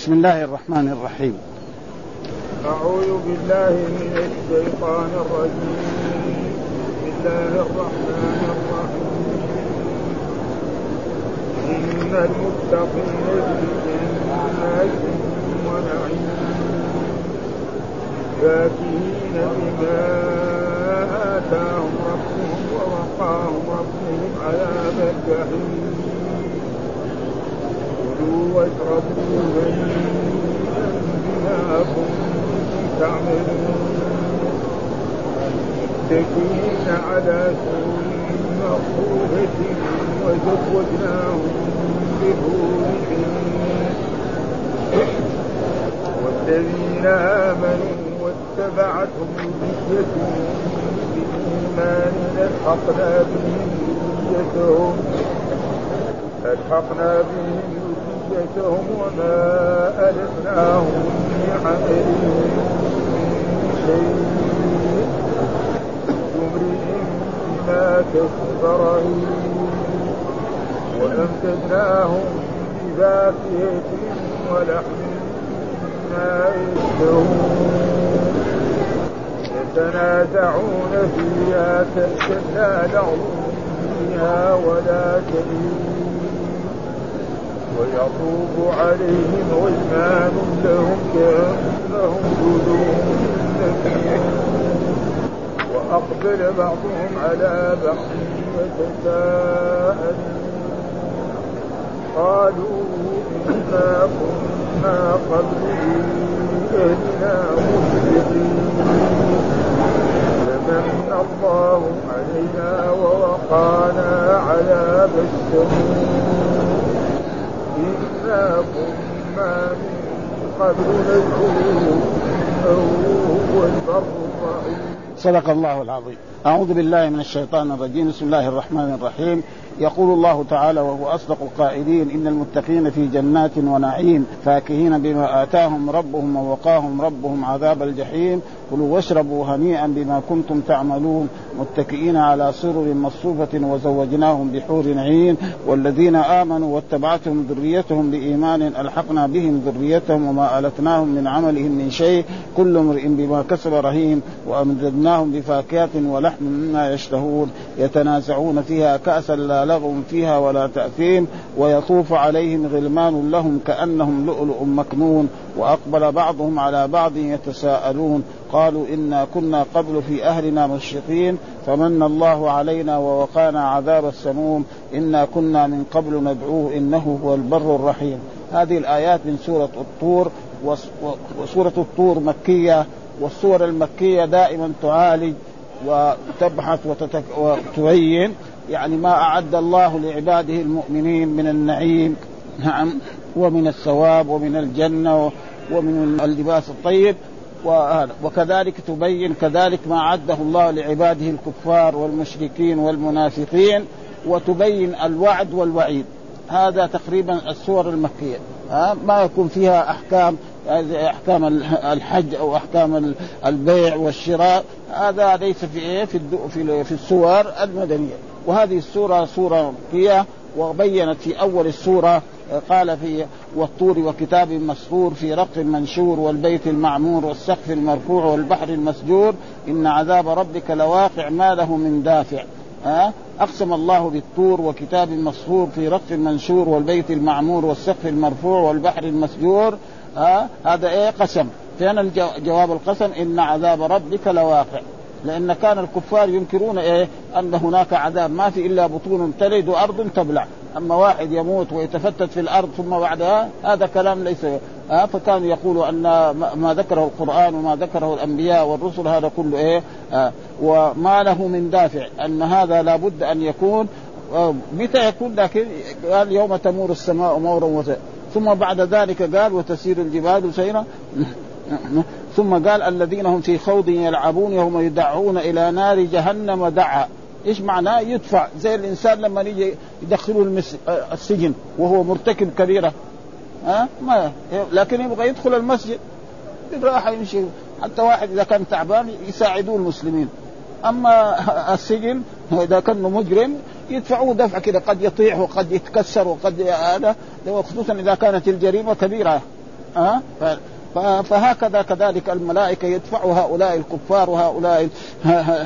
بسم الله الرحمن الرحيم. أعوذ بالله من الشيطان الرجيم. بسم الله الرحمن الرحيم. إن المتقين في جنات ونعيم فاكهين بما آتاهم ربهم ووقاهم ربهم عذاب الجحيم. كلوا واشربوا بما كنتم تعملون متكئين على سرر مصفوفة وزوجناهم بحور والذين آمنوا واتبعتهم ذريتهم بإيمان ألحقنا بهم ذريتهم ألحقنا بهم ذريتهم وما عملهم من شيء امرئ بما كسب رهين وأمددناهم بفاكهة ولحم مما يشتهون يتنازعون فيها لا لغو فيها ولا كبير ويطوف عليهم غلمان لهم كأنهم جذور وأقبل بعضهم على بعض يتساءلون قالوا إنا كنا قبل أهلنا مشركين فمن الله علينا ووقانا عذاب السموم إنا كنا من قبل ندعوه إنه هو البر الرحيم صدق الله العظيم. أعوذ بالله من الشيطان الرجيم. بسم الله الرحمن الرحيم. يقول الله تعالى وهو أصدق القائلين إن المتقين في جنات ونعيم فاكهين بما آتاهم ربهم ووقاهم ربهم عذاب الجحيم. كلوا واشربوا هنيئا بما كنتم تعملون. متكئين على سرر مصفوفة وزوجناهم بحور عين. والذين آمنوا واتبعتهم ذريتهم بإيمان ألحقنا بهم ذريتهم وما ألتناهم من عملهم من شيء. كل امرئ بما كسب رهين. وأمددناهم بفاكهة ولحم مما يشتهون يتنازعون فيها كأسا لا لغو فيها ولا تأثيم ويطوف عليهم غلمان لهم كأنهم لؤلؤ مكنون وأقبل بعضهم على بعض يتساءلون قالوا إنا كنا قبل في أهلنا مشرقين فمن الله علينا ووقانا عذاب السموم إنا كنا من قبل ندعوه إنه هو البر الرحيم. هذه الآيات من سورة الطور وسورة الطور مكية والسور المكية دائما تعالج وتبحث وتبين يعني ما أعد الله لعباده المؤمنين من النعيم نعم ومن الثواب ومن الجنة ومن اللباس الطيب وهذا. وكذلك تبين كذلك ما أعده الله لعباده الكفار والمشركين والمنافقين وتبين الوعد والوعيد. هذا تقريبا السور المكية. ها ما يكون فيها أحكام أحكام الحج أو أحكام البيع والشراء هذا ليس في إيه؟ في في في السور المدنية. وهذه السورة سورة مكيه وبينت في أول السورة قال في والطور وكتاب مسطور في رق منشور والبيت المعمور والسقف المرفوع والبحر المسجور إن عذاب ربك لواقع ما له من دافع. ها؟ أقسم الله بالطور وكتاب مسطور في رق منشور والبيت المعمور والسقف المرفوع والبحر المسجور ها؟ هذا إيه؟ قسم. فين جواب القسم؟ إن عذاب ربك لواقع. لأن كان الكفار ينكرون إيه؟ أن هناك عذاب ما في إلا بطون تلد وأرض تبلع. أما واحد يموت ويتفتت في الأرض ثم بعدها هذا كلام ليس آه فكانوا يقولوا أن ما ذكره القرآن وما ذكره الأنبياء والرسل هذا كله إيه؟ آه وما له من دافع. أن هذا لابد أن يكون. آه متى يكون؟ لكن قال يوم تمور السماء مورا ثم بعد ذلك قال وتسير الجبال سيرا. ثم قال الذين هم في خوض يلعبون يوم يدعون إلى نار جهنم دعا. إيش معناه؟ يدفع. زي الإنسان لما يجي يدخلوا المس... السجن وهو مرتكب كبيرة. ها؟ ما لكن يبغى يدخل المسجد. بالراحه يمشي. حتى واحد إذا كان تعبان يساعدوه المسلمين. أما السجن إذا كان مجرم يدفعوه دفع كده قد يطيح وقد يتكسر وقد هذا خصوصا إذا كانت الجريمة كبيرة. ها؟ فهكذا كذلك الملائكة يدفع هؤلاء الكفار وهؤلاء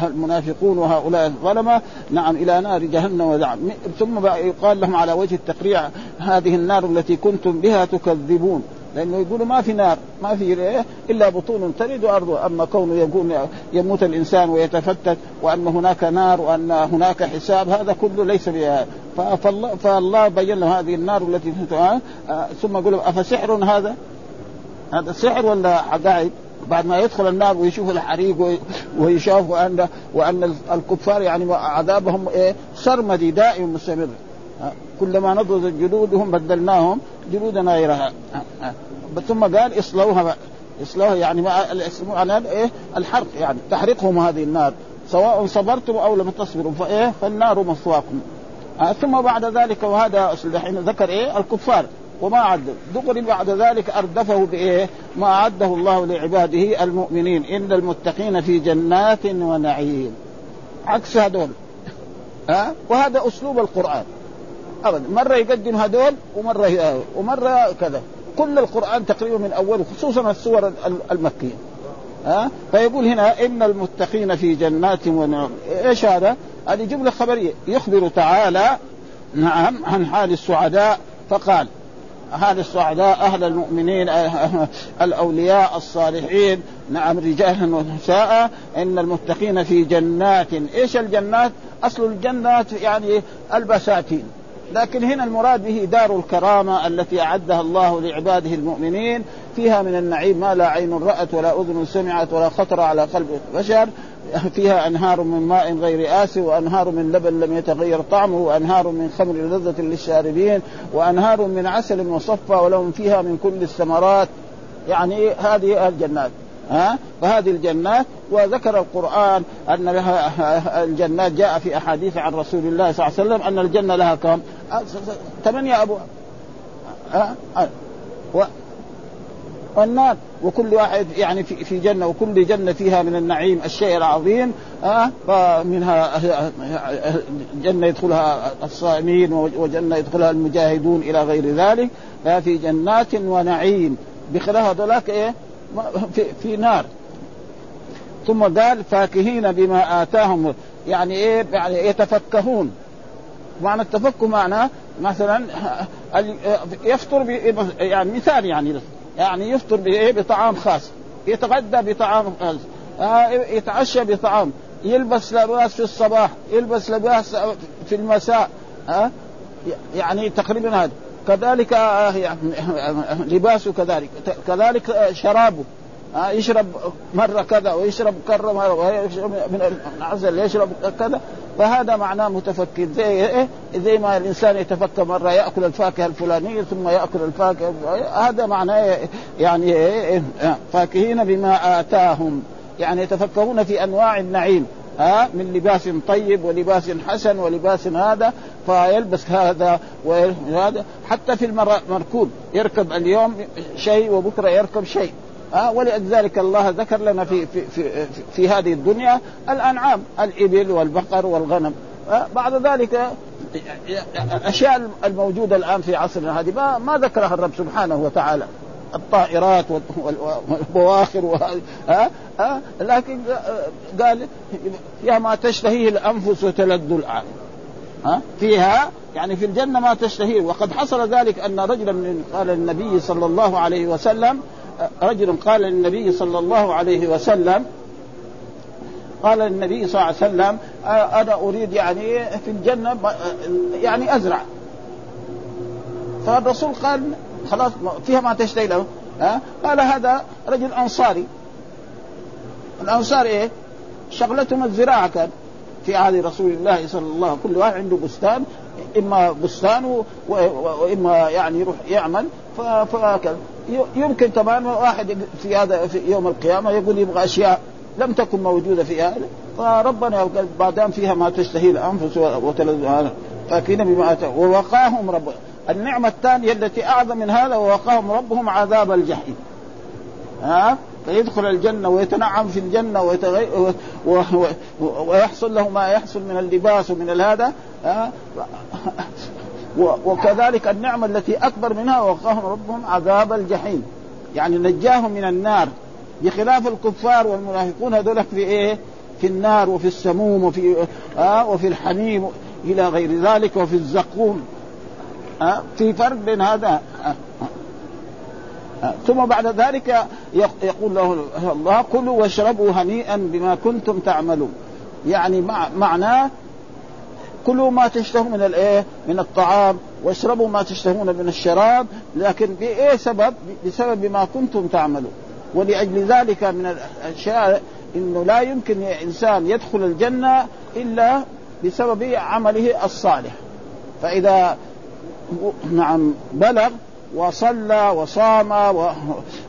المنافقون وهؤلاء الظلمة. نعم إلى نار جهنم. ونعم ثم يقال لهم على وجه التقريع هذه النار التي كنتم بها تكذبون. لأنه يقولوا ما في نار ما في إلا بطون تلد وارض أما كونه يقول يموت الإنسان ويتفتت وأن هناك نار وأن هناك حساب هذا كله ليس بها. فالله, فالله بين له هذه النار التي آه، ثم يقول أفسحر هذا؟ هذا سحر ولا عقائد؟ بعد ما يدخل النار ويشوف الحريق ويشوف وأن وان الكفار يعني عذابهم إيه؟ سرمدي دائم مستمر. كلما نضجت جلودهم بدلناهم جلودا غيرها. ثم قال اصلوها اصلوها يعني معنى إيه الحرق يعني. تحرقهم هذه النار. سواء صبرتم أو لم تصبروا. فإيه؟ فالنار مثواكم ثم بعد ذلك وهذا الحين ذكر إيه؟ الكفار. وما عد. دغري بعد ذلك أردفه بإيه؟ ما أعده الله لعباده المؤمنين. إن المتقين في جنات ونعيم. عكس هذول. ها وهذا أسلوب القرآن. ابدا. مرة يقدم هذول ومرة ومرة كذا. كل القرآن تقريبا من اوله خصوصا السور المكية. ها؟ فيقول هنا إن المتقين في جنات ونعيم. إيش هذا؟ هذه جملة خبرية. يخبر تعالى نعم عن حال السعداء. فقال هذا السعداء أهل المؤمنين الأولياء الصالحين. نعم رجالا ونساء. إن المتقين في جنات. إيش الجنات؟ أصل الجنات يعني البساتين. لكن هنا المراد به دار الكرامة التي أعدها الله لعباده المؤمنين فيها من النعيم ما لا عين رأت ولا أذن سمعت ولا خطر على قلب بشر فيها أنهار من ماء غير آسي وأنهار من لبن لم يتغير طعمه وأنهار من خمر لذة للشاربين وأنهار من عسل مصفى ولهم فيها من كل الثمرات. يعني هذه الجنات ها؟ فهذه الجنات وذكر القرآن أن لها الجنات جاء في أحاديث عن رسول الله صلى الله عليه وسلم أن الجنة لها كم؟ ثمانية أبواب ها؟ والنار. وكل واحد يعني في, في جنة وكل جنة فيها من النعيم الشيء العظيم آه. فمنها جنة يدخلها الصائمين وجنة يدخلها المجاهدون إلى غير ذلك. ففي جنات ونعيم. بخلاف هذولاك إيه؟ في, في نار. ثم قال فاكهين بما آتاهم. يعني إيه؟ يعني يتفكهون. معنى التفكه معناه مثلا يفطر يعني مثال يعني يعني يفطر بايه بطعام خاص. يتغدى بطعام خاص. آه يتعشى بطعام. يلبس لباس في الصباح. يلبس لباس في المساء. ها آه يعني تقريبا هذا. كذلك آه يعني لباسه كذلك. كذلك شرابه. آه يشرب مرة كذا ويشرب كرة مرة ويشرب من العسل يشرب كذا. فهذا معناه متفكر. زي إيه؟ زي ما الإنسان يتفكر مرة يأكل الفاكهة الفلانية ثم يأكل الفاكهة هذا معناه يعني إيه؟ فاكهين بما آتاهم. يعني يتفكرون في أنواع النعيم. ها من لباس طيب ولباس حسن ولباس هذا فيلبس هذا وهذا. حتى في المركوب يركب اليوم شيء وبكرة يركب شيء ها. ولذلك الله ذكر لنا في في في, في, هذه الدنيا الأنعام الإبل والبقر والغنم بعد ذلك الاشياء الموجودة الآن في عصرنا هذه ما, ما ذكرها الرب سبحانه وتعالى. الطائرات والبواخر ها؟ ها؟ لكن قال فيها ما تشتهيه الأنفس وتلذ الاعين ها؟ فيها يعني في الجنة ما تشتهيه. وقد حصل ذلك أن رجلا من قال النبي صلى الله عليه وسلم رجل قال للنبي صلى الله عليه وسلم قال للنبي صلى الله عليه وسلم أنا أريد يعني في الجنة يعني أزرع. فالرسول قال خلاص فيها ما تشتهي له. ها؟ قال هذا رجل أنصاري. الأنصار إيه؟ شغلتهم الزراعة كان. في عهد رسول الله صلى الله عليه وسلم كل واحد عنده بستان إما بستان وإما يعني يروح يعمل فهكذا. يمكن طبعا واحد في هذا في يوم القيامة يقول يبغى أشياء لم تكن موجودة في هذا فربنا ما دام فيها ما تشتهي الأنفس وتلذ هذا فاكين بما ووقاهم رب النعمة الثانية التي أعظم من هذا ووقاهم ربهم عذاب الجحيم. ها؟ فيدخل الجنة ويتنعم في الجنة ويتغي... و... و... و... ويحصل له ما يحصل من اللباس ومن هذا ها؟ وكذلك النعمة التي أكبر منها وقاهم ربهم عذاب الجحيم. يعني نجاهم من النار. بخلاف الكفار والمنافقون هذول في إيه؟ في النار وفي السموم وفي آه وفي الحميم إلى غير ذلك وفي الزقوم. آه في فرق بين هذا. ثم بعد ذلك يقول له الله كلوا واشربوا هنيئا بما كنتم تعملون. يعني مع معناه كلوا ما تشتهون من الايه؟ من الطعام واشربوا ما تشتهون من الشراب لكن بإيه سبب؟ بسبب ما كنتم تعملون. ولأجل ذلك من الأشياء إنه لا يمكن إنسان يدخل الجنة إلا بسبب عمله الصالح. فإذا نعم بلغ وصلى وصام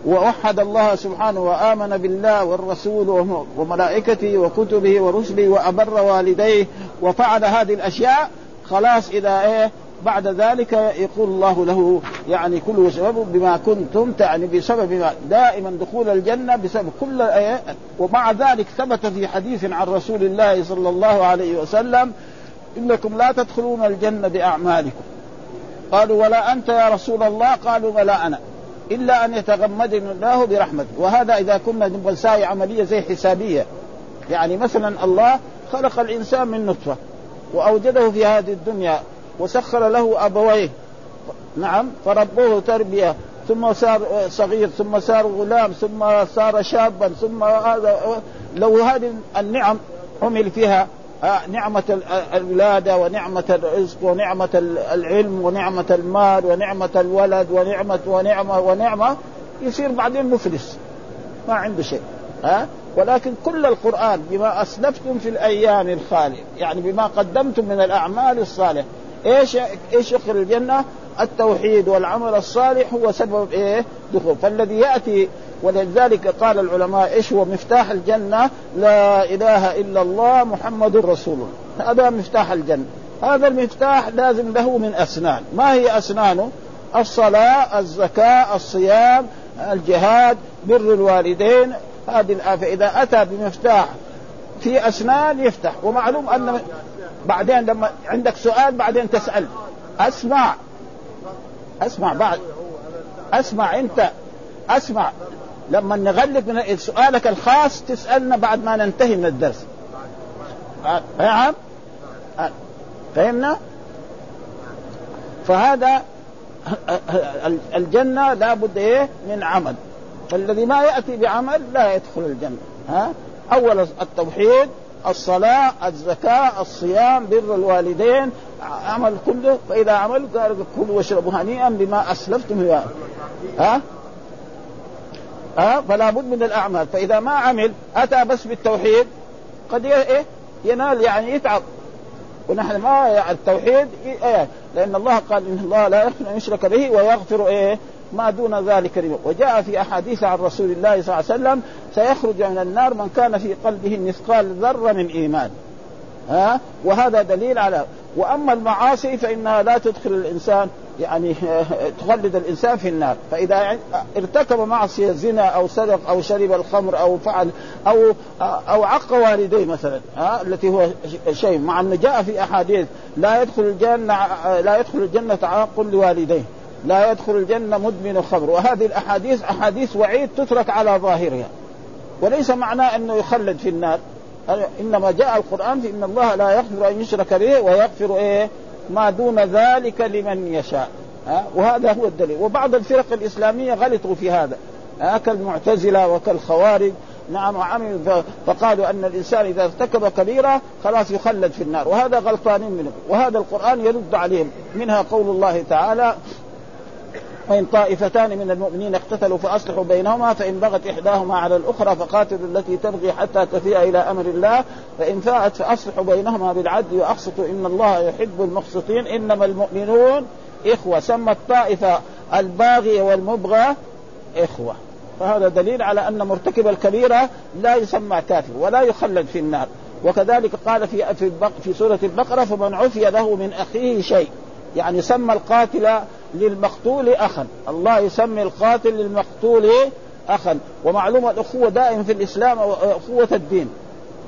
ووحد الله سبحانه وآمن بالله والرسول وملائكته وكتبه ورسله وأبر والديه وفعل هذه الأشياء خلاص إذا إيه بعد ذلك يقول الله له يعني كل سبب بما كنتم تعني بسبب ما دائما دخول الجنة بسبب كل إيه ومع ذلك ثبت في حديث عن رسول الله صلى الله عليه وسلم إنكم لا تدخلون الجنة بأعمالكم. قالوا ولا أنت يا رسول الله؟ قالوا ولا أنا. إلا أن يتغمدنا الله برحمته. وهذا إذا كنا نساوي عملية زي حسابية. يعني مثلا الله خلق الإنسان من نطفة وأوجده في هذه الدنيا وسخر له أبويه. نعم فربوه تربية. ثم صار صغير ثم صار غلام ثم صار شابا ثم هذا. لو هذه النعم عمل فيها نعمة الولادة ونعمة الرزق ونعمة العلم ونعمة المال ونعمة الولد ونعمة ونعمة ونعمة يصير بعدين مفلس ما عنده شيء ها ولكن كل القرآن بما أسلفتم في الأيام الخالية يعني بما قدمتم من الأعمال الصالحة إيش إيش يدخل الجنة؟ التوحيد والعمل الصالح هو سبب إيه؟ دخول فالذي يأتي ولذلك قال العلماء إيش هو؟ مفتاح الجنة؟ لا إله إلا الله محمد رسول الله. هذا مفتاح الجنة. هذا المفتاح لازم له من أسنان. ما هي أسنانه؟ الصلاة، الزكاة، الصيام، الجهاد، بر الوالدين. هذه فاذا أتى بمفتاح في أسنان يفتح. ومعلوم أن بعدين لما عندك سؤال بعدين تسأل. أسمع. أسمع بعد. أسمع أنت. أسمع. لما نغلق من سؤالك الخاص تسألنا بعد ما ننتهي من الدرس. نعم فهمنا؟ فهذا الجنة لابد إيه؟ من عمل. فالذي ما يأتي بعمل لا يدخل الجنة. ها؟ أول التوحيد الصلاة الزكاة الصيام بر الوالدين عمل كله. فإذا عمل قال كلوا واشربوا هنيئا بما أسلفتم ها؟ ها؟ فلا بد من الأعمال. فإذا ما عمل أتى بس بالتوحيد قد إيه؟ ينال يعني يتعب ونحن ما يعني التوحيد إيه؟ لأن الله قال إن الله لا يغفر أن يشرك به ويغفر إيه؟ ما دون ذلك لمن وجاء في أحاديث عن رسول الله صلى الله عليه وسلم سيخرج من النار من كان في قلبه مثقال ذرة من إيمان. ها؟ وهذا دليل على. وأما المعاصي فإنها لا تدخل الإنسان يعني تخلد الإنسان في النار. فإذا ارتكب معصية زنا أو سرق أو شرب الخمر أو فعل أو أو عق والديه مثلا ها التي هو شيء. مع انه جاء في أحاديث لا يدخل الجنة لا يدخل الجنة عاق لوالديه. لا يدخل الجنة مدمن الخمر وهذه الأحاديث أحاديث وعيد تترك على ظاهرها. وليس معناه أنه يخلد في النار. إنما جاء القرآن في إن الله لا يغفر أن يشرك به ويغفر إيه؟ ما دون ذلك لمن يشاء. وهذا هو الدليل. وبعض الفرق الإسلامية غلطوا في هذا. كالمعتزلة وكالخوارج. نعم وعمل فقالوا أن الإنسان إذا ارتكب كبيرة خلاص يخلد في النار. وهذا غلطانين منه وهذا القرآن يرد عليهم. منها قول الله تعالى وإن طائفتان من المؤمنين اقتتلوا فأصلحوا بينهما فإن بغت إحداهما على الأخرى فقاتلوا التي تبغي حتى تفيء إلى أمر الله. فإن فاءت فأصلحوا بينهما بالعدل وأقسطوا إن الله يحب المقسطين. إنما المؤمنون إخوة. سمى الطائفة الباغية والمبغى إخوة. فهذا دليل على أن مرتكب الكبيرة لا يسمى كافر ولا يخلد في النار. وكذلك قال في في في سورة البقرة فمن عفي له من أخيه شيء. يعني سمى القاتل للمقتول أخا. الله يسمي القاتل للمقتول أخا. ومعلومه الاخوه دائما في الإسلام أخوة الدين.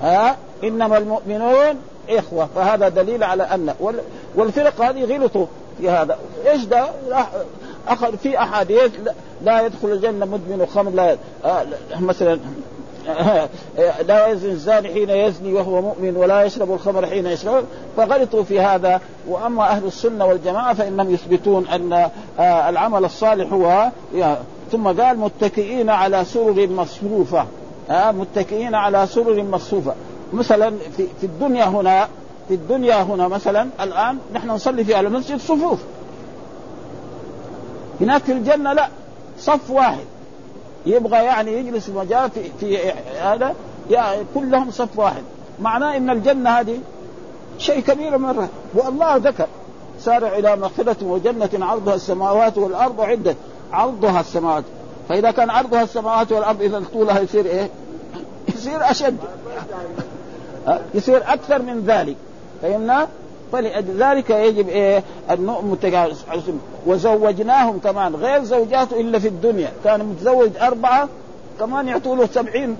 ها؟ إنما المؤمنون إخوة. فهذا دليل على أن والفرق هذه غلطوا في هذا. إيش ده؟ اخذ في أحاديث لا يدخل الجنة مدمن خمر لا آه مثلا لا يزني الزاني حين يزني وهو مؤمن ولا يشرب الخمر حين يشرب فغلطوا في هذا. وأما أهل السنة والجماعة فإنهم يثبتون أن آه، العمل الصالح هو ثم قال متكئين على سرر مصفوفة. آه، متكئين على سرر مصفوفة. مثلا في, في الدنيا هنا في الدنيا هنا مثلا الآن نحن نصلي في المسجد صفوف. هناك في الجنة لا صف واحد. يبغى يعني يجلس في مجال في, في هذا يعني كلهم صف واحد. معناه إن الجنة هذه شيء كبير مره والله ذكر سارع إلى مغفرة وجنة عرضها السماوات والأرض عدة. عرضها السماوات. فإذا كان عرضها السماوات والأرض إذا طولها يصير إيه؟ يصير أشد. يصير أكثر من ذلك. فهمنا؟ فلذلك يجب إيه النؤم وزوجناهم كمان غير زوجاته إلا في الدنيا. كان متزوج أربعة كمان يعطوا له سبعين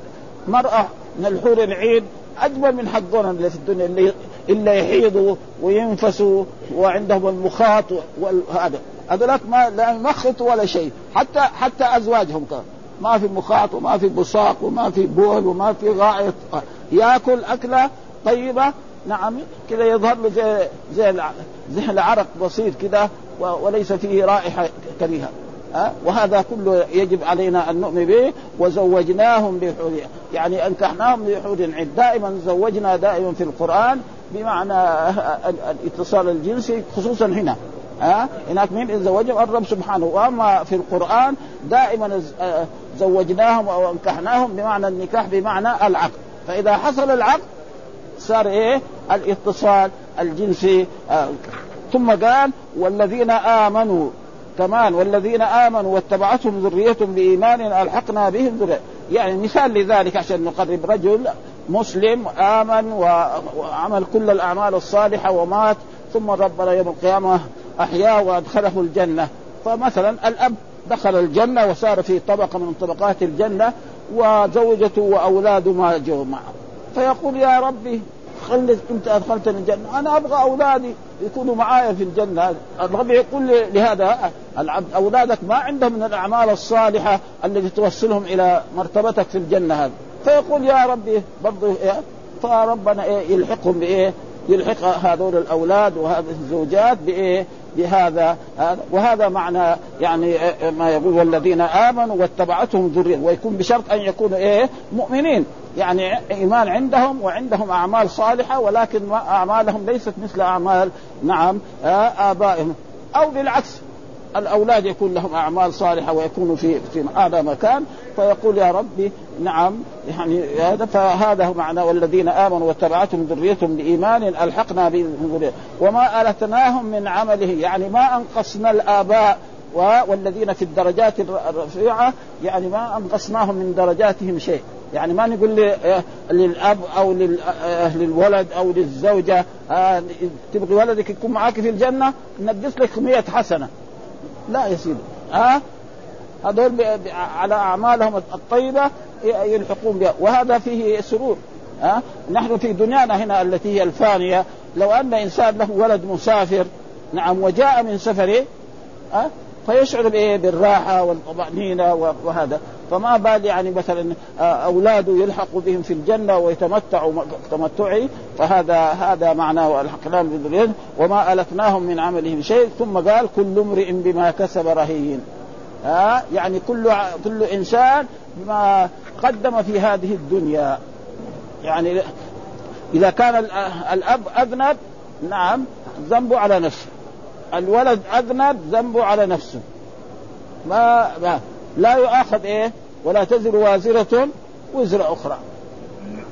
مرأة من الحور العين أجمل من حقنا اللي في الدنيا اللي إلا يحيضوا وينفسوا وعندهم المخاط وهذا. هذولاك ما لا يمخطوا ولا شيء. حتى حتى أزواجهم كان. ما في مخاط وما في بصاق وما في بول وما في غائط. ياكل أكلة طيبة نعم كذا يظهر له زي زي زي العرق بسيط كذا وليس فيه رائحة كريهة. أه؟ وهذا كله يجب علينا أن نؤمن به وزوجناهم بحور يعني أنكحناهم بحور عين دائما زوجنا دائما في القرآن بمعنى الاتصال الجنسي خصوصا هنا. ها؟ أه؟ هناك مين زوجهم الرب سبحانه. وأما في القرآن دائما زوجناهم أو أنكحناهم بمعنى النكاح بمعنى العقد. فإذا حصل العقد صار إيه؟ الاتصال الجنسي آه. ثم قال والذين آمنوا كمان والذين آمنوا واتبعتهم ذريتهم بإيمان ألحقنا بهم ذرية. يعني مثال لذلك عشان نقرب رجل مسلم آمن وعمل كل الأعمال الصالحة ومات ثم ربنا يوم القيامة أحياه وأدخله الجنة. فمثلا الأب دخل الجنة وصار في طبقة من طبقات الجنة وزوجته وأولاده ما جو معه. فيقول يا ربي خلي انت ادخلتني الجنة. أنا أبغى أولادي يكونوا معايا في الجنة. الرب يقول لهذا العبد أولادك ما عندهم من الأعمال الصالحة التي توصلهم إلى مرتبتك في الجنة هذه. فيقول يا ربي برضه إيه؟ فربنا إيه؟ يلحقهم بإيه؟ يلحق هذول الأولاد وهذه الزوجات بإيه؟ بهذا وهذا معنى يعني ما يقول والذين آمنوا واتبعتهم ذريه ويكون بشرط أن يكونوا إيه؟ مؤمنين. يعني إيمان عندهم وعندهم أعمال صالحة ولكن أعمالهم ليست مثل أعمال نعم آبائهم. أو بالعكس الأولاد يكون لهم أعمال صالحة ويكونوا في في هذا مكان فيقول يا ربي نعم يعني هذا فهذا معنى والذين آمنوا واتبعتهم ذريتهم بايمان ألحقنا بهم. وما ألتناهم من عمله يعني ما أنقصنا الآباء والذين في الدرجات الرفيعة يعني ما أنقصناهم من درجاتهم شيء. يعني ما نقول آه، للأب أو آه، للولد أو للزوجة آه، تبغي ولدك يكون معك في الجنة نقص لك 100 حسنة. لا يا سيدي. ها؟ هذول على أعمالهم الطيبة يلحقون بها. وهذا فيه سرور. ها؟ نحن في دنيانا هنا التي هي الفانية. لو أن إنسان له ولد مسافر نعم وجاء من سفره ها؟ فيشعر بالراحة والطمأنينة وهذا. فما بال يعني مثلا أولاده يلحقوا بهم في الجنة ويتمتعوا تمتعي فهذا هذا معناه بالذرية وما ألتناهم من عملهم شيء ثم قال كل امرئ بما كسب رهين. ها يعني كل كل إنسان بما قدم في هذه الدنيا. يعني إذا كان الأب أذنب نعم ذنبه على نفسه. الولد أذنب ذنبه على نفسه. ما, ما. لا يؤاخذ إيه؟ ولا تزر وازرة وزر أخرى.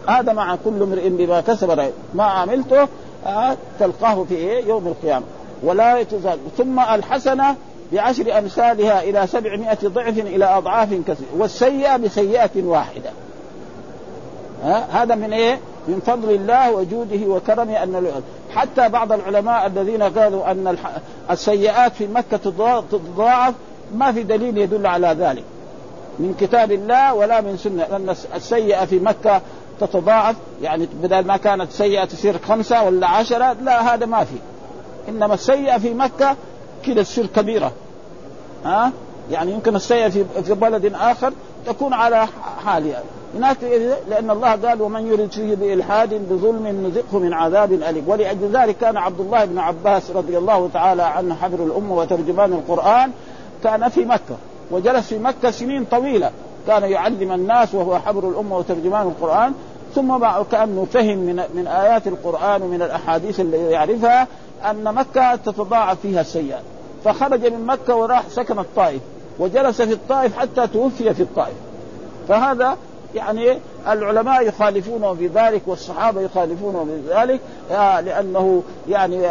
هذا مع كل امرئ بما كسب ما عملته آه تلقاه في إيه؟ يوم القيامة. ولا يتزال ثم الحسنة بعشر أمثالها إلى سبعمائة ضعف إلى أضعاف كثيرة. والسيئة بسيئة واحدة. آه هذا من إيه؟ من فضل الله وجوده وكرمه أن حتى بعض العلماء الذين قالوا أن السيئات في مكة تضاعف ما في دليل يدل على ذلك. من كتاب الله ولا من سنة. لأن السيئة في مكة تتضاعف. يعني بدل ما كانت سيئة تصير خمسة ولا عشرة لا هذا ما في. إنما السيئة في مكة كذا تصير كبيرة. ها؟ يعني يمكن السيئة في بلد آخر تكون على حالها. هناك لأن الله قال ومن يرد فيه بإلحاد بظلم نذقه من عذاب أليم. ولأجل ذلك كان عبد الله بن عباس رضي الله تعالى عنه حبر الأمة وترجمان القرآن كان في مكة وجلس في مكة سنين طويلة. كان يعلم الناس وهو حبر الأمة وترجمان القرآن ثم كأنه فهم من من آيات القرآن ومن الأحاديث اللي يعرفها أن مكة تتضاعف فيها السيئات فخرج من مكة وراح سكن الطائف وجلس في الطائف حتى توفي في الطائف. فهذا يعني العلماء يخالفونه في ذلك والصحابة يخالفونه في ذلك لأنه يعني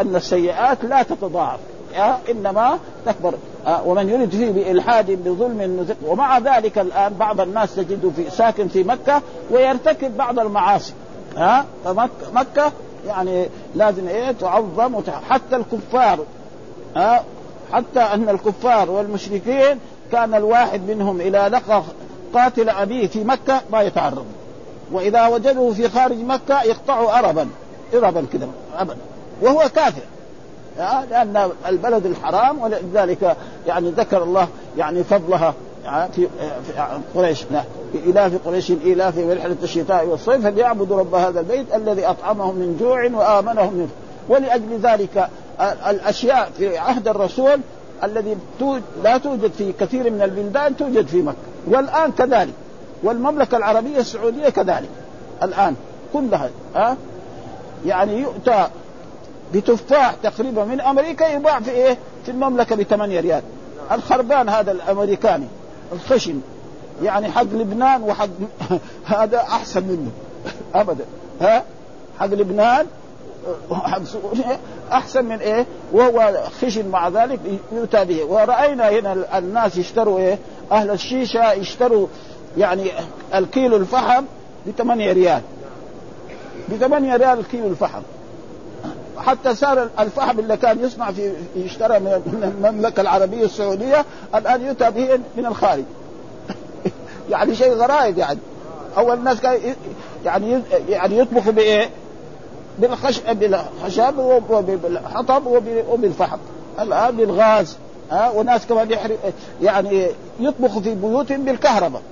أن السيئات لا تتضاعف. إنما تكبر. ومن يرد فيه بإلحاد بظلم نزق ومع ذلك الآن بعض الناس تجده في ساكن في مكة ويرتكب بعض المعاصي. ها فمكه مكة يعني لازم إيه؟ تعظم حتى الكفار. ها حتى أن الكفار والمشركين كان الواحد منهم اذا لقى قاتل أبيه في مكة ما يتعرض. وإذا وجدوه في خارج مكة يقطعوا أربا. إربا كذا أبدا. وهو كافر. لأن البلد الحرام ولذلك يعني ذكر الله يعني فضلها في قريش. إلاف قريش إلاف رحلة الشتاء والصيف فليعبدوا رب هذا البيت الذي أطعمهم من جوع وآمنهم من ولأجل ذلك الأشياء في عهد الرسول الذي لا توجد في كثير من البلدان توجد في مكة. والآن كذلك. والمملكة العربية السعودية كذلك. الآن كلها ها يعني يؤتى بتفاح تقريبا من أمريكا يباع في إيه؟ في المملكة ب 8 ريال. الخربان هذا الأمريكاني الخشن يعني حق لبنان وحق هذا أحسن منه ابدا ها حق لبنان حق أحسن من إيه؟ وهو خشن مع ذلك يؤتى به ورأينا هنا الناس يشتروا إيه؟ أهل الشيشة يشتروا يعني الكيلو الفحم ب 8 ريال ب 8 ريال الكيلو الفحم حتى صار الفحم اللي كان يصنع في يشترى من المملكة العربية السعودية الآن يؤتى به من الخارج. يعني شيء غرائب يعني. أول الناس كان يعني يعني يطبخوا بإيه؟ بالخش بالخشب وبالحطب وبالفحم. الآن بالغاز. ها وناس كمان يحرق يعني يطبخوا في بيوتهم بالكهرباء.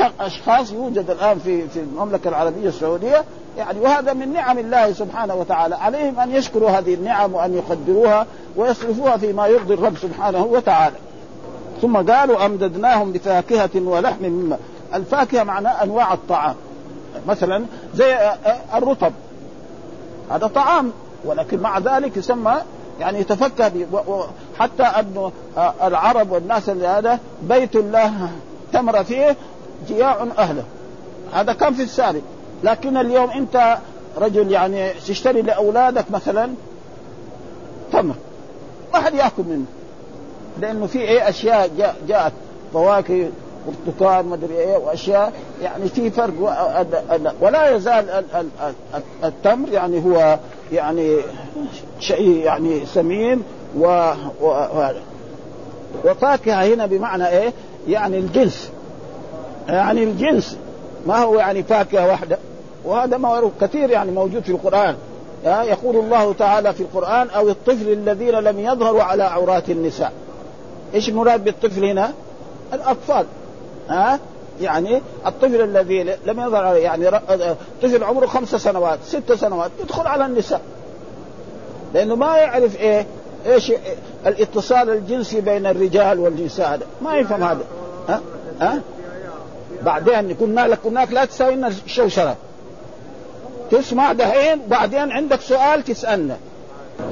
أشخاص يوجد الآن في في المملكة العربية السعودية. يعني وهذا من نعم الله سبحانه وتعالى. عليهم أن يشكروا هذه النعم وأن يقدروها ويصرفوها فيما يرضي الرب سبحانه وتعالى. ثم قالوا أمددناهم بفاكهة ولحم مما. الفاكهة معناه أنواع الطعام. مثلا زي الرطب. هذا طعام ولكن مع ذلك يسمى يعني يتفكه حتى أن العرب والناس اللي هذا بيت الله تمر فيه جياع أهله. هذا كان في السابق لكن اليوم أنت رجل يعني تشتري لأولادك مثلا تمر ما حد يأكل منه. لأنه في إيه أشياء جاء جاءت. فواكه برتقال ما أدري إيه وأشياء يعني في فرق. ولا يزال التمر يعني هو يعني شيء يعني سمين و, و... وفاكهة هنا بمعنى إيه؟ يعني الجنس يعني الجنس ما هو يعني فاكهة واحدة. وهذا معروف كثير يعني موجود في القرآن. يقول الله تعالى في القرآن أو الطفل الذين لم يظهروا على عورات النساء. إيش المراد بالطفل هنا؟ الأطفال. ها يعني الطفل الذي لم يظهر يعني طفل عمره خمس سنوات ست سنوات يدخل على النساء. لأنه ما يعرف إيه إيش الاتصال الجنسي بين الرجال والنساء هذا. ما يفهم هذا. ها ها بعدين يكون لك هناك لا تساوي لنا الشوشره تسمع دحين؟ بعدين عندك سؤال تسألنا.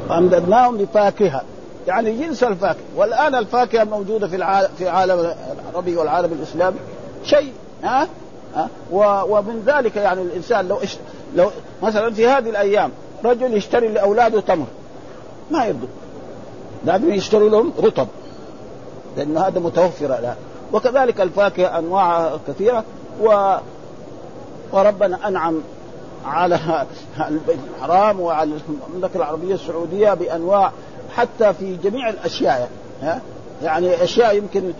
فأمددناهم بفاكهة. يعني جنس الفاكهة. والآن الفاكهة موجودة في العالم في العالم العربي والعالم الإسلامي. شيء. ها؟ ها؟ ومن ذلك يعني الإنسان لو إش... لو مثلا في هذه الأيام رجل يشتري لأولاده تمر. ما يرضوا لازم يشتروا لهم رطب. لأن هذا متوفر الآن. وكذلك الفاكهة أنواع كثيرة و وربنا أنعم على البيت الحرام وعلى المملكة العربية السعودية بأنواع حتى في جميع الأشياء ها؟ يعني أشياء يمكن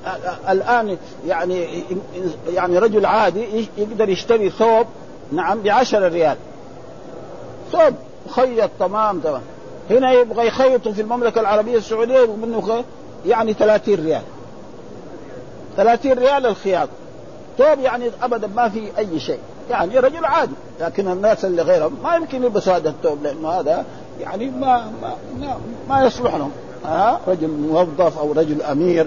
الآن يعني يعني رجل عادي يقدر يشتري ثوب نعم بعشرة ريال. ثوب مخيط تمام تمام. هنا يبغى يخيطوا في المملكة العربية السعودية منه يعني 30 ريال. 30 ريال الخياط ثوب يعني ابدا ما في أي شيء. يعني رجل عادي لكن الناس اللي غيرهم ما يمكن يلبسوا هذا الثوب لأنه هذا يعني ما ما ما, ما يصلح لهم. ها رجل موظف أو رجل أمير.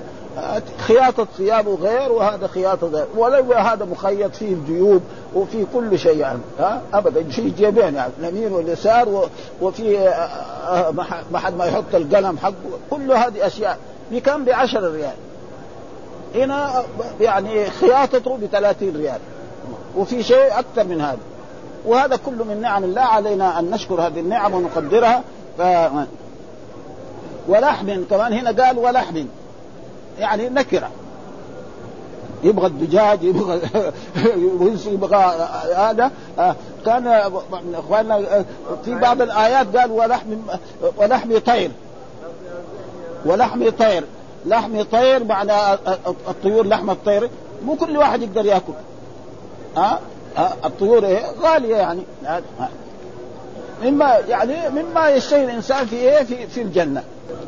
خياطة ثيابه غير وهذا خياطة غير. ولو هذا مخيط فيه الجيوب وفي كل شيء يعني. ها ابدا في جيبين يعني اليمين واليسار وفي آه، آه، محد ما يحط القلم حقه. كل هذه أشياء. بكم؟ بعشر ريال. هنا يعني خياطته ب 30 ريال. وفي شيء أكثر من هذا. وهذا كله من نعم الله علينا أن نشكر هذه النعم ونقدرها. ف ولحم كمان هنا قال ولحم. يعني نكرة. يبغى الدجاج يبغى يبغى هذا. كان إخواننا في بعض الآيات قال ولحم ولحم طير. ولحم طير. لحم طير معنى الطيور لحم الطير. مو كل واحد يقدر ياكل. ها؟ الطيور إيه؟ غالية يعني. مما يعني مما يشتهي الإنسان في إيه؟ في, في الجنة.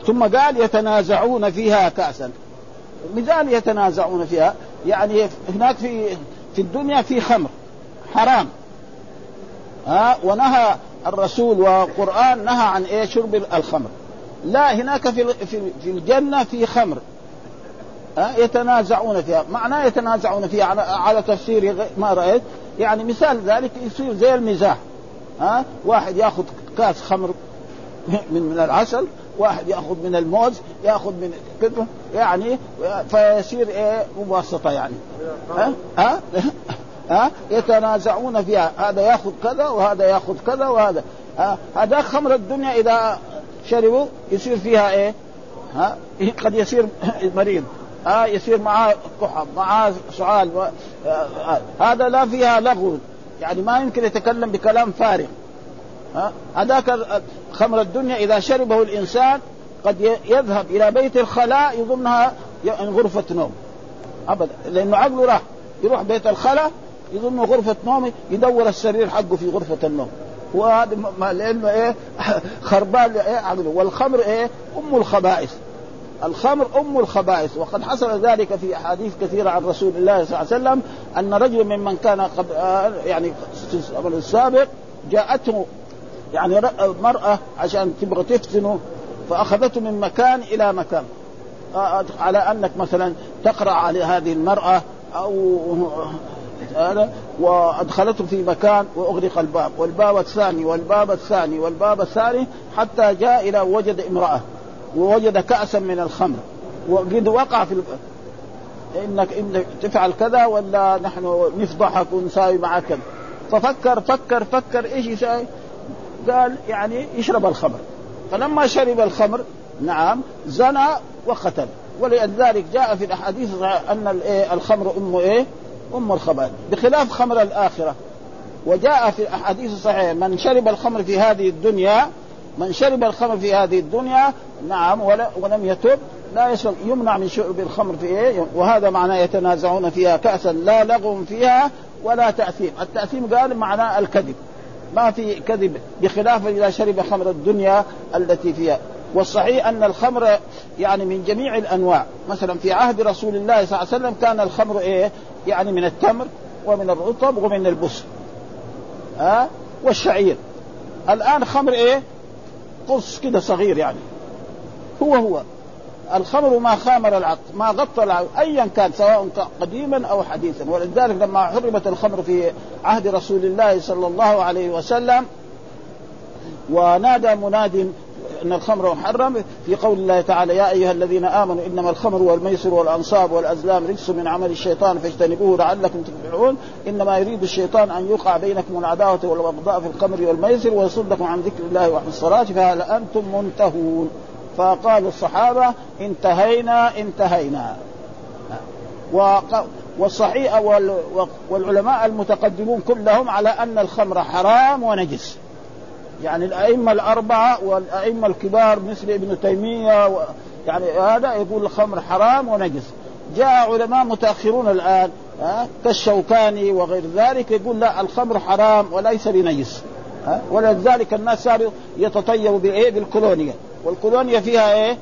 ثم قال يتنازعون فيها كأسا. ميزان يتنازعون فيها. يعني هناك في في الدنيا في خمر. حرام. ها؟ ونهى الرسول والقرآن نهى عن إيه؟ شرب الخمر. لا هناك في في الجنة في خمر يتنازعون فيها. معناه يتنازعون فيها على, على تفسير ما رأيت؟ يعني مثال ذلك يصير زي المزاح ها واحد يأخذ كاس خمر من من العسل واحد يأخذ من الموز يأخذ من كده يعني فيصير إيه؟ مباسطة يعني ها ها ها يتنازعون فيها. هذا يأخذ كذا وهذا يأخذ كذا وهذا هذا خمر الدنيا إذا شربوا يصير فيها إيه؟ ها؟ قد يصير مريض. ها يصير معاه كحب معاه سعال هذا لا فيها لغو. يعني ما يمكن يتكلم بكلام فارغ. هذاك خمر الدنيا إذا شربه الإنسان قد يذهب إلى بيت الخلاء يظنها غرفة نوم. ابدا. لأنه عقله راح. يروح بيت الخلاء يظن غرفة نوم يدور السرير حقه في غرفة النوم. وهذا لأنه إيه؟ خربان إيه؟ عقله. والخمر إيه؟ أم الخبائث. الخمر أم الخبائث. وقد حصل ذلك في أحاديث كثيرة عن رسول الله صلى الله عليه وسلم أن رجل ممن كان قد آه، يعني السابق جاءته يعني مرأة عشان تبغى تفتنه فأخذته من مكان إلى مكان. على أنك مثلا تقرأ على هذه المرأة أو هذا وادخلته في مكان وأغلق الباب والباب الثاني والباب الثاني والباب الثاني حتى جاء إلى وجد امرأة ووجد كأسا من الخمر وقد وقع في إنك انك تفعل كذا ولا نحن نفضحك ونساوي معك كذا ففكر فكر فكر إيش يساوي؟ قال يعني يشرب الخمر فلما شرب الخمر نعم زنى وقتل ولذلك جاء في الأحاديث أن الخمر ام إيه؟ أم الخبائث بخلاف خمر الآخرة. وجاء في الاحاديث الصحيحه من شرب الخمر في هذه الدنيا من شرب الخمر في هذه الدنيا نعم ولم يتب لا يشرب يمنع من شرب الخمر في إيه؟ وهذا معناه يتنازعون فيها كأسا لا لغو فيها ولا تأثيم. التأثيم قال معناه الكذب. ما في كذب بخلاف إذا شرب خمر الدنيا التي فيها. والصحيح أن الخمر يعني من جميع الأنواع. مثلا في عهد رسول الله صلى الله عليه وسلم كان الخمر إيه؟ يعني من التمر ومن الرطب ومن البس ها؟ أه؟ والشعير. الآن خمر إيه؟ قرص كده صغير يعني. هو هو. الخمر ما خامر العقل ما غطى العقل ايا كان سواء قديما أو حديثا. ولذلك لما حرمت الخمر في عهد رسول الله صلى الله عليه وسلم ونادى مناد إن الخمر محرم في قول الله تعالى يا أيها الذين آمنوا إنما الخمر والميسر والأنصاب والأزلام رجس من عمل الشيطان فاجتنبوه لعلكم تفلحون. إنما يريد الشيطان أن يوقع بينكم العداوة والبغضاء في الخمر والميسر ويصدكم عن ذكر الله وعن الصلاة فهل أنتم منتهون؟ فقال الصحابة انتهينا انتهينا. والصحيح والعلماء المتقدمون كلهم على أن الخمر حرام ونجس. يعني الأئمة الأربعة والأئمة الكبار مثل ابن تيمية و يعني هذا يقول الخمر حرام ونجس. جاء علماء متأخرون الآن كالشوكاني وغير ذلك يقول لا الخمر حرام وليس بنجس ها. ولذلك الناس صاروا يتطيبوا بإيه؟ بالكولونيا. والكولونيا فيها إيه؟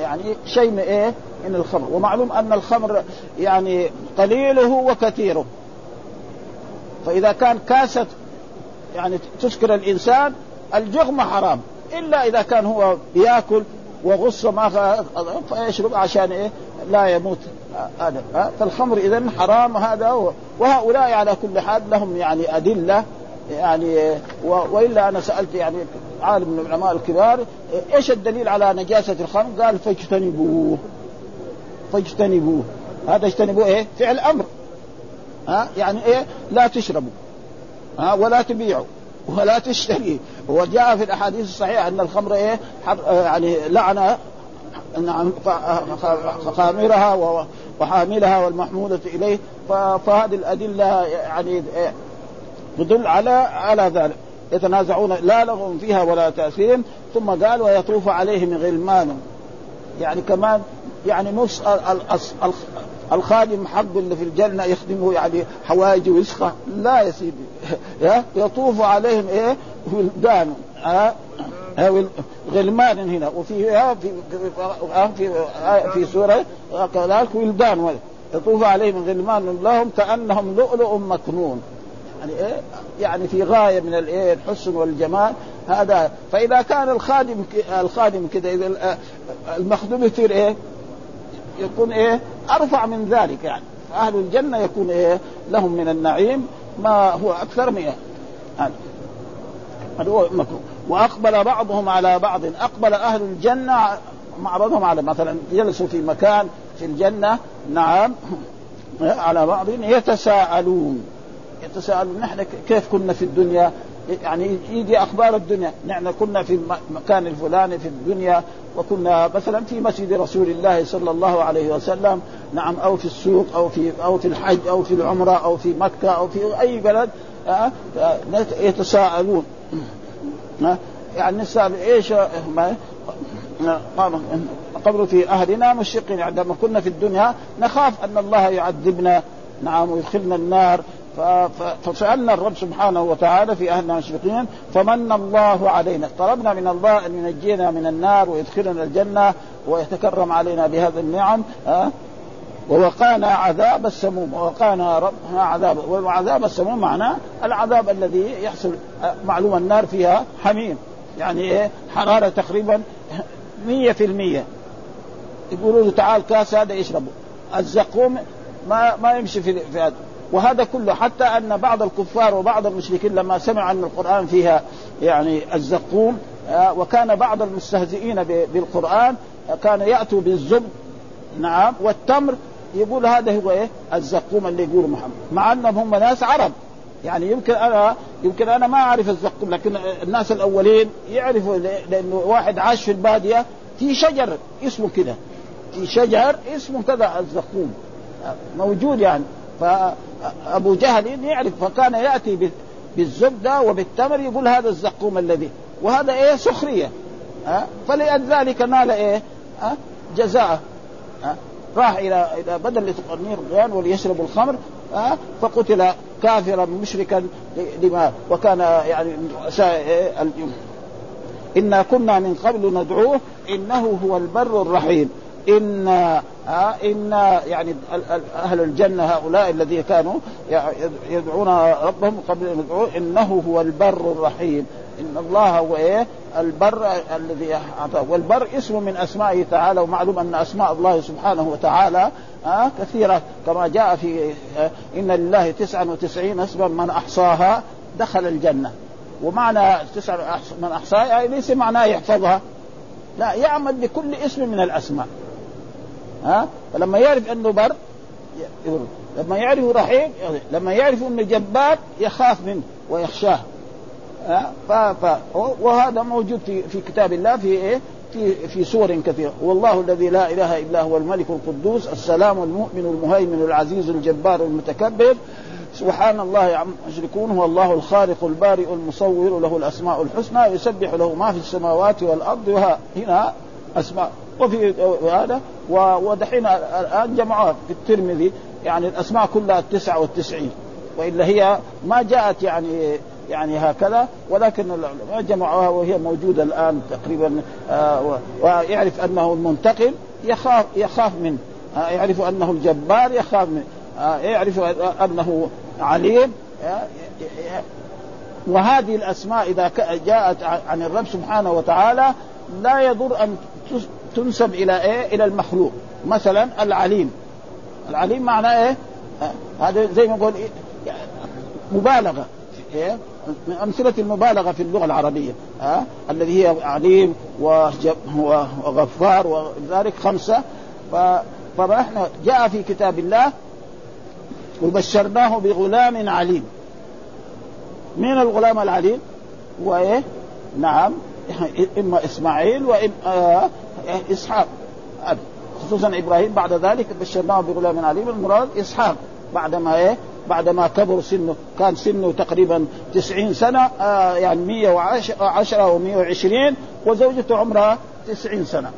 يعني شيء من إيه؟ من الخمر. ومعلوم أن الخمر يعني قليله وكثيره. فإذا كان كاسة يعني تسكر الإنسان الجغم حرام. إلا إذا كان هو بياكل وغص ما فيشرب عشان إيه؟ لا يموت. هذا فالخمر اذا حرام هذا وهؤلاء على كل حال لهم يعني أدلة يعني وإلا أنا سألت يعني عالم من العلماء الكبار إيش الدليل على نجاسة الخمر؟ قال فاجتنبوه. فاجتنبوه. هذا اجتنبوه إيه؟ فعل أمر. ها؟ يعني إيه؟ لا تشربوا. ها ولا تبيعوا ولا تشتري. وجاء في الأحاديث الصحيحة أن الخمر إيه؟ يعني لعن نعم خامرها وحاملها والمحمولة إليه. فهذه الأدلة يعني تدل على على ذلك. يتنازعون لا لغو فيها ولا تأثيم ثم قال ويطوف عليهم غلمان يعني كمان يعني نص الخادم حق اللي في الجنة يخدمه يعني حوايج ويسخه لا يا سيدي. يطوف عليهم إيه؟ ولدان. غلمان هنا. وفي في في في سورة كذلك ولدان. يطوف عليهم غلمان لهم كأنهم لؤلؤ مكنون. يعني إيه؟ يعني في غاية من الإيه؟ الحسن والجمال. هذا. فإذا كان الخادم الخادم كذا إذا المخدوم يصير إيه؟ يكون إيه؟ أرفع من ذلك يعني. أهل الجنة يكون إيه؟ لهم من النعيم ما هو أكثر من هذا هذا هو مكروه وأقبل بعضهم على بعض. أقبل أهل الجنة بعضهم على مثلا جلسوا في مكان في الجنة نعم على بعض يتساءلون. يتساءلون نحن كيف كنا في الدنيا؟ يعني يجي أخبار الدنيا. نحن كنا في المكان الفلاني في الدنيا وكنا مثلا في مسجد رسول الله صلى الله عليه وسلم. نعم أو في السوق أو في أو في الحج أو في العمرة أو في مكة أو في أي بلد يتساءلون. يعني نسأل إيش قبل في أهلنا مشرقين. عندما كنا في الدنيا نخاف أن الله يعذبنا. نعم ويدخلنا النار. فسالنا الرب سبحانه وتعالى في اهلنا مشرقين فمن الله علينا. طلبنا من الله أن ينجينا من النار ويدخلنا الجنة ويتكرم علينا بهذه النعم ها ووقانا عذاب السموم. ووقانا ربنا عذاب وعذاب السموم معناه العذاب الذي يحصل معلوم النار فيها حميم. يعني إيه؟ حرارة تقريبا 100% يقولوا له تعال كاس هذا يشربه. الزقوم ما ما يمشي في هذا. وهذا كله حتى أن بعض الكفار وبعض المشركين لما سمعوا أن القرآن فيها يعني الزقوم وكان بعض المستهزئين بالقرآن كان يأتوا بالزبد نعم والتمر يقول هذا هو إيه؟ الزقوم اللي يقوله محمد. مع أنهم هم ناس عرب. يعني يمكن أنا يمكن أنا ما أعرف الزقوم لكن الناس الأولين يعرفوا لأنه واحد عاش في البادية في شجر اسمه كذا في شجر اسمه كذا الزقوم. موجود يعني. فأبو جهل يعرف فكان يأتي بالزبدة وبالتمر يقول هذا الزقوم الذي وهذا إيه؟ سخرية. ها؟ فلذلك نال إيه؟ ها؟ جزاءه. ها؟ راح إلى إلى بدل لتقنير الغيان وليشرب الخمر ها؟ فقتل كافرا مشركا لما وكان يعني إيه؟ إنا كنا من قبل ندعوه إنه هو البر الرحيم. إن آه إن يعني أهل الجنة هؤلاء الذين كانوا يدعون ربهم قبل أن يدعوه إنه هو البر الرحيم. إن الله هو إيه؟ البر الذي أعطاه. والبر اسم من أسمائه تعالى ومعلوم أن أسماء الله سبحانه وتعالى آه كثيرة. كما جاء في إن لله تسعا وتسعين اسما من أحصاها دخل الجنة. ومعنى تسع من أحصاها يعني ليس معناه يحفظها. لا يعمل بكل اسم من الأسماء. ها؟ فلما يعرف أنه بر لما يعرف رحيم لما يعرف أنه جبار يخاف منه ويخشاه. ها؟ ف... ف... وهذا موجود في في كتاب الله في إيه؟ في في سور كثيرة. والله الذي لا إله إلا هو الملك القدوس السلام المؤمن المهيمن العزيز الجبار المتكبر. سبحان الله عم يشركون هو الله الخالق البارئ المصور له الأسماء الحسنى يسبح له ما في السماوات والأرض وها هنا أسماء. وفي هذا ودحين الآن جمعوها في الترمذي يعني الأسماء كلها التسعة والتسعين وإلا هي ما جاءت يعني يعني هكذا ولكن العلماء جمعوها وهي موجودة الآن تقريبا آه ويعرف أنه المنتقم يخاف يخاف منه آه يعرف أنه الجبار يخاف منه آه يعرف أنه عليم وهذه الأسماء إذا جاءت عن الرب سبحانه وتعالى لا يضر أن تنسب إلى إيه؟ إلى المخلوق مثلا العليم العليم معناه إيه؟ هذا زي ما نقول إيه؟ مبالغة إيه؟ من أمثلة المبالغة في اللغة العربية ها أه؟ الذي هي عليم وغفار وذلك خمسة فاحنا جاء في كتاب الله وبشرناه بغلام عليم من الغلام العليم وايه نعم اما إسماعيل واما آه إسحاق. خصوصا إبراهيم بعد ذلك بشرناه بغلام عليم. المراد إسحاق. بعدما إيه؟ بعدما كبر سنه. كان سنه تقريبا تسعين سنة آه يعني مية وعشرة أو مية وعشرين وزوجته عمرها تسعين سنة.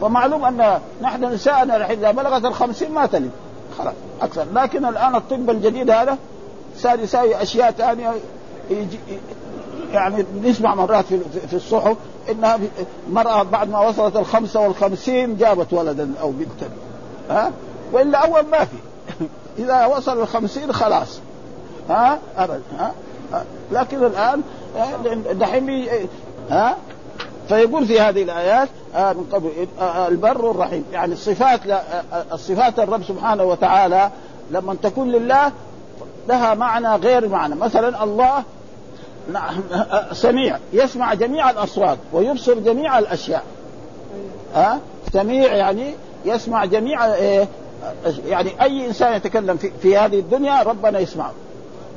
فمعلوم أن نحن نساءنا إذا بلغت الخمسين ما تلد. خلاص أكثر. لكن الآن الطب الجديد هذا صار يساوي أشياء ثانية يعني نسمع مرات في, الصحف إنها مرأة بعد ما وصلت الخمسة والخمسين جابت ولدا أو بنتا. ها؟ وإلا أول ما في. إذا وصل الخمسين خلاص. ها؟ ابدا. ها؟ لكن الآن دحين ها؟ فيقول في هذه الآيات آه من قبل آه البر الرحيم. يعني الصفات الصفات الرب سبحانه وتعالى لما تكون لله لها معنى غير معنى. مثلا الله سميع. يسمع جميع الأصوات ويبصر جميع الأشياء. ها؟ سميع يعني يسمع جميع إيه يعني أي إنسان يتكلم في, في هذه الدنيا ربنا يسمعه.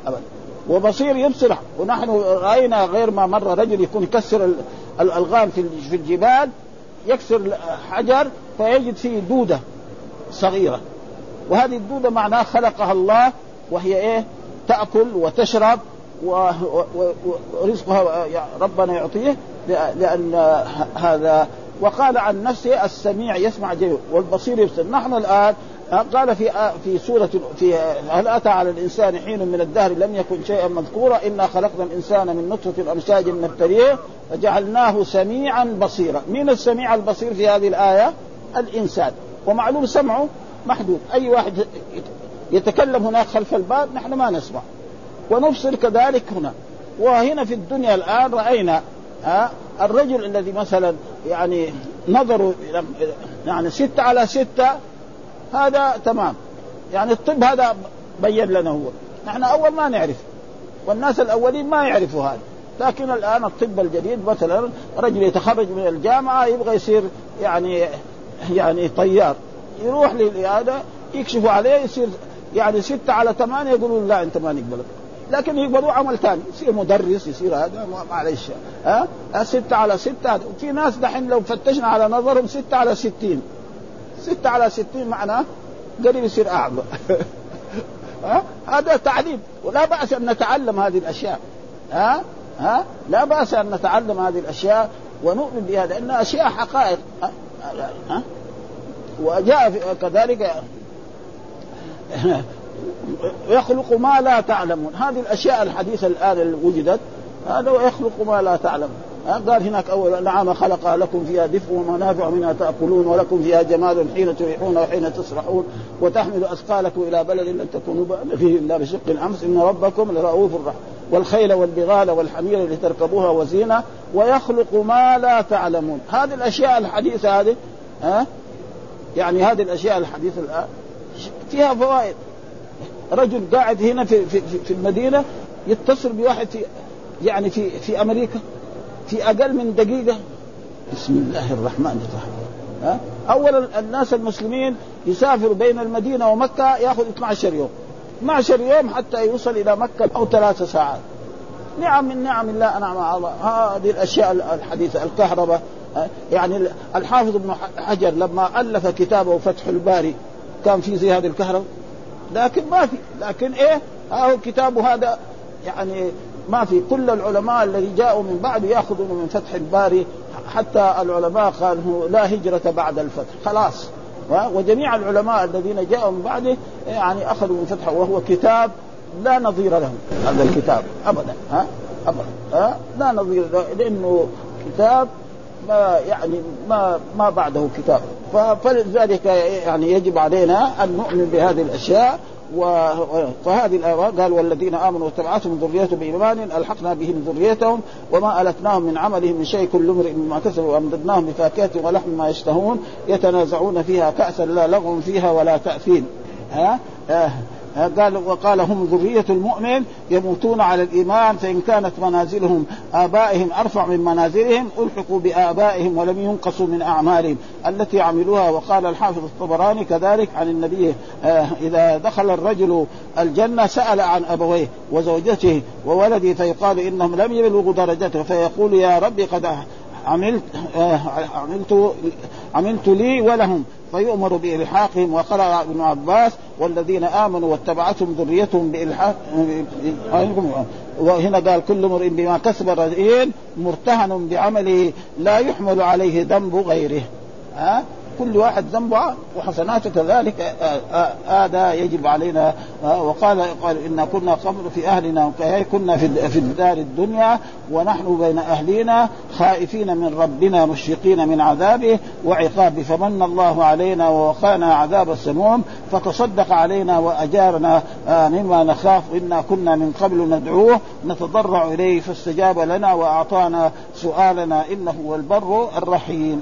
ابدا. وبصير يبصر ونحن رأينا غير ما مره رجل يكون يكسر الألغام في الجبال يكسر حجر فيجد فيه دودة صغيرة. وهذه الدودة معناها خلقها الله وهي إيه؟ تأكل وتشرب ورزقها ربنا يعطيه لأن هذا. وقال عن نفسه السميع يسمع جيد والبصير يبصر. نحن الآن قال في في سورة في هل أتى على الإنسان حين من الدهر لم يكن شيئا مذكورا؟ إنا خلقنا الإنسان من نطفة أمشاج نبتليه فجعلناه سميعا بصيرا. مين السميع البصير في هذه الآية؟ الإنسان. ومعلوم سمعه محدود. أي واحد يتكلم هناك خلف الباب نحن ما نسمع. ونبصر كذلك هنا. وهنا في الدنيا الآن رأينا ها الرجل الذي مثلا يعني نظره يعني ستة على ستة هذا تمام. يعني الطب هذا بين لنا هو. نحن أول ما نعرف. والناس الأولين ما يعرفوا هذا. لكن الآن الطب الجديد مثلا رجل يتخرج من الجامعة يبغى يصير يعني يعني طيار. يروح لهذا يكشفوا عليه يصير يعني ستة على ثمانية يقولوا لا أنت ما نقبلك. لكن يقبلوا عمل ثاني. يصير مدرس يصير هذا معلش ها؟ ستة على ستة. في ناس دحين لو فتشنا على نظرهم ستة على ستين. ستة على ستين معناه قريب يصير أعمى. ها؟ هذا تعليم ولا بأس أن نتعلم هذه الأشياء. ها؟ ها؟ لا بأس أن نتعلم هذه الأشياء ونؤمن بها لأنها أشياء حقائق. ها, ها؟ وجاء كذلك يخلق ما لا تعلمون. هذه الأشياء الحديثة الآن اللي وجدت هذا ويخلق ما لا تعلمون. قال هناك أول نعم خلق لكم فيها دفء ومنافع منها تأكلون ولكم فيها جمال حين تريحون وحين تسرحون وتحمل أثقالكم إلى بلد لن تكونوا فيه إلا بشق الأمس. إن ربكم لرؤوف رحيم. والخيل والبغال والحمير لتركبوها وزينة. ويخلق ما لا تعلمون. هذه الأشياء الحديثة هذه ها يعني هذه الأشياء الحديثة الآن فيها فوائد. رجل قاعد هنا في في في المدينة يتصل بواحد في يعني في في أمريكا في أقل من دقيقة. بسم الله الرحمن الرحيم. ها؟ اولا الناس المسلمين يسافروا بين المدينة ومكة يأخذ 12 يوم. 12 يوم حتى يوصل إلى مكة أو ثلاث ساعات. نعم من نعم الله انعم الله. هذه الأشياء الحديثة الكهرباء يعني الحافظ ابن حجر لما ألف كتابه فتح الباري كان في زي هذه الكهرباء. لكن ما في لكن إيه؟ هو كتابه هذا يعني ما في. كل العلماء الذي جاءوا من بعد ياخذون من فتح الباري حتى العلماء قالوا لا هجرة بعد الفتح. خلاص. وجميع العلماء الذين جاءوا من بعده يعني أخذوا من فتحه وهو كتاب لا نظير له هذا الكتاب. ابدا. ها؟ ابدا. ها؟ لا نظير له لأنه كتاب ما يعني ما ما بعده كتاب. فلذلك يعني يجب علينا أن نؤمن بهذه الأشياء و... فهذه الآية قال والذين آمنوا واتبعتهم ذريتهم بإيمان ألحقنا بهم ذريتهم وما ألتناهم من عملهم من شيء كل امرئ مما كسبوا وأمددناهم بفاكهة ولحم ما يشتهون يتنازعون فيها كأسا لا لغو فيها ولا تأثيم. ها؟ آه. قال وقال هم ذرية المؤمن يموتون على الإيمان فإن كانت منازلهم آبائهم أرفع من منازلهم ألحقوا بآبائهم ولم ينقصوا من أعمالهم. التي عملوها وقال الحافظ الطبراني كذلك عن النبي آه إذا دخل الرجل الجنة سأل عن أبويه وزوجته وولده فيقال إنهم لم يبلغوا درجته فيقول يا ربي قد عملت آه عملت عملت لي ولهم. فيؤمر بإلحاقهم وقرأ ابن عباس والذين آمنوا واتبعتهم ذريتهم بإلحاق وهنا قال كل امرئ بما كسب رهين مرتهن بعمله لا يحمل عليه ذنب غيره. ها؟ كل واحد ذنبه وحسناته كذلك هذا يجب علينا وقال قال إنا كنا قبل في أهلنا كنا في الدار الدنيا ونحن بين أهلنا خائفين من ربنا مشفقين من عذابه وعقابه فمن الله علينا ووقانا عذاب السموم فتصدق علينا وأجارنا مما نخاف إنا كنا من قبل ندعوه نتضرع إليه فاستجاب لنا وأعطانا سؤالنا إنه هو البر الرحيم.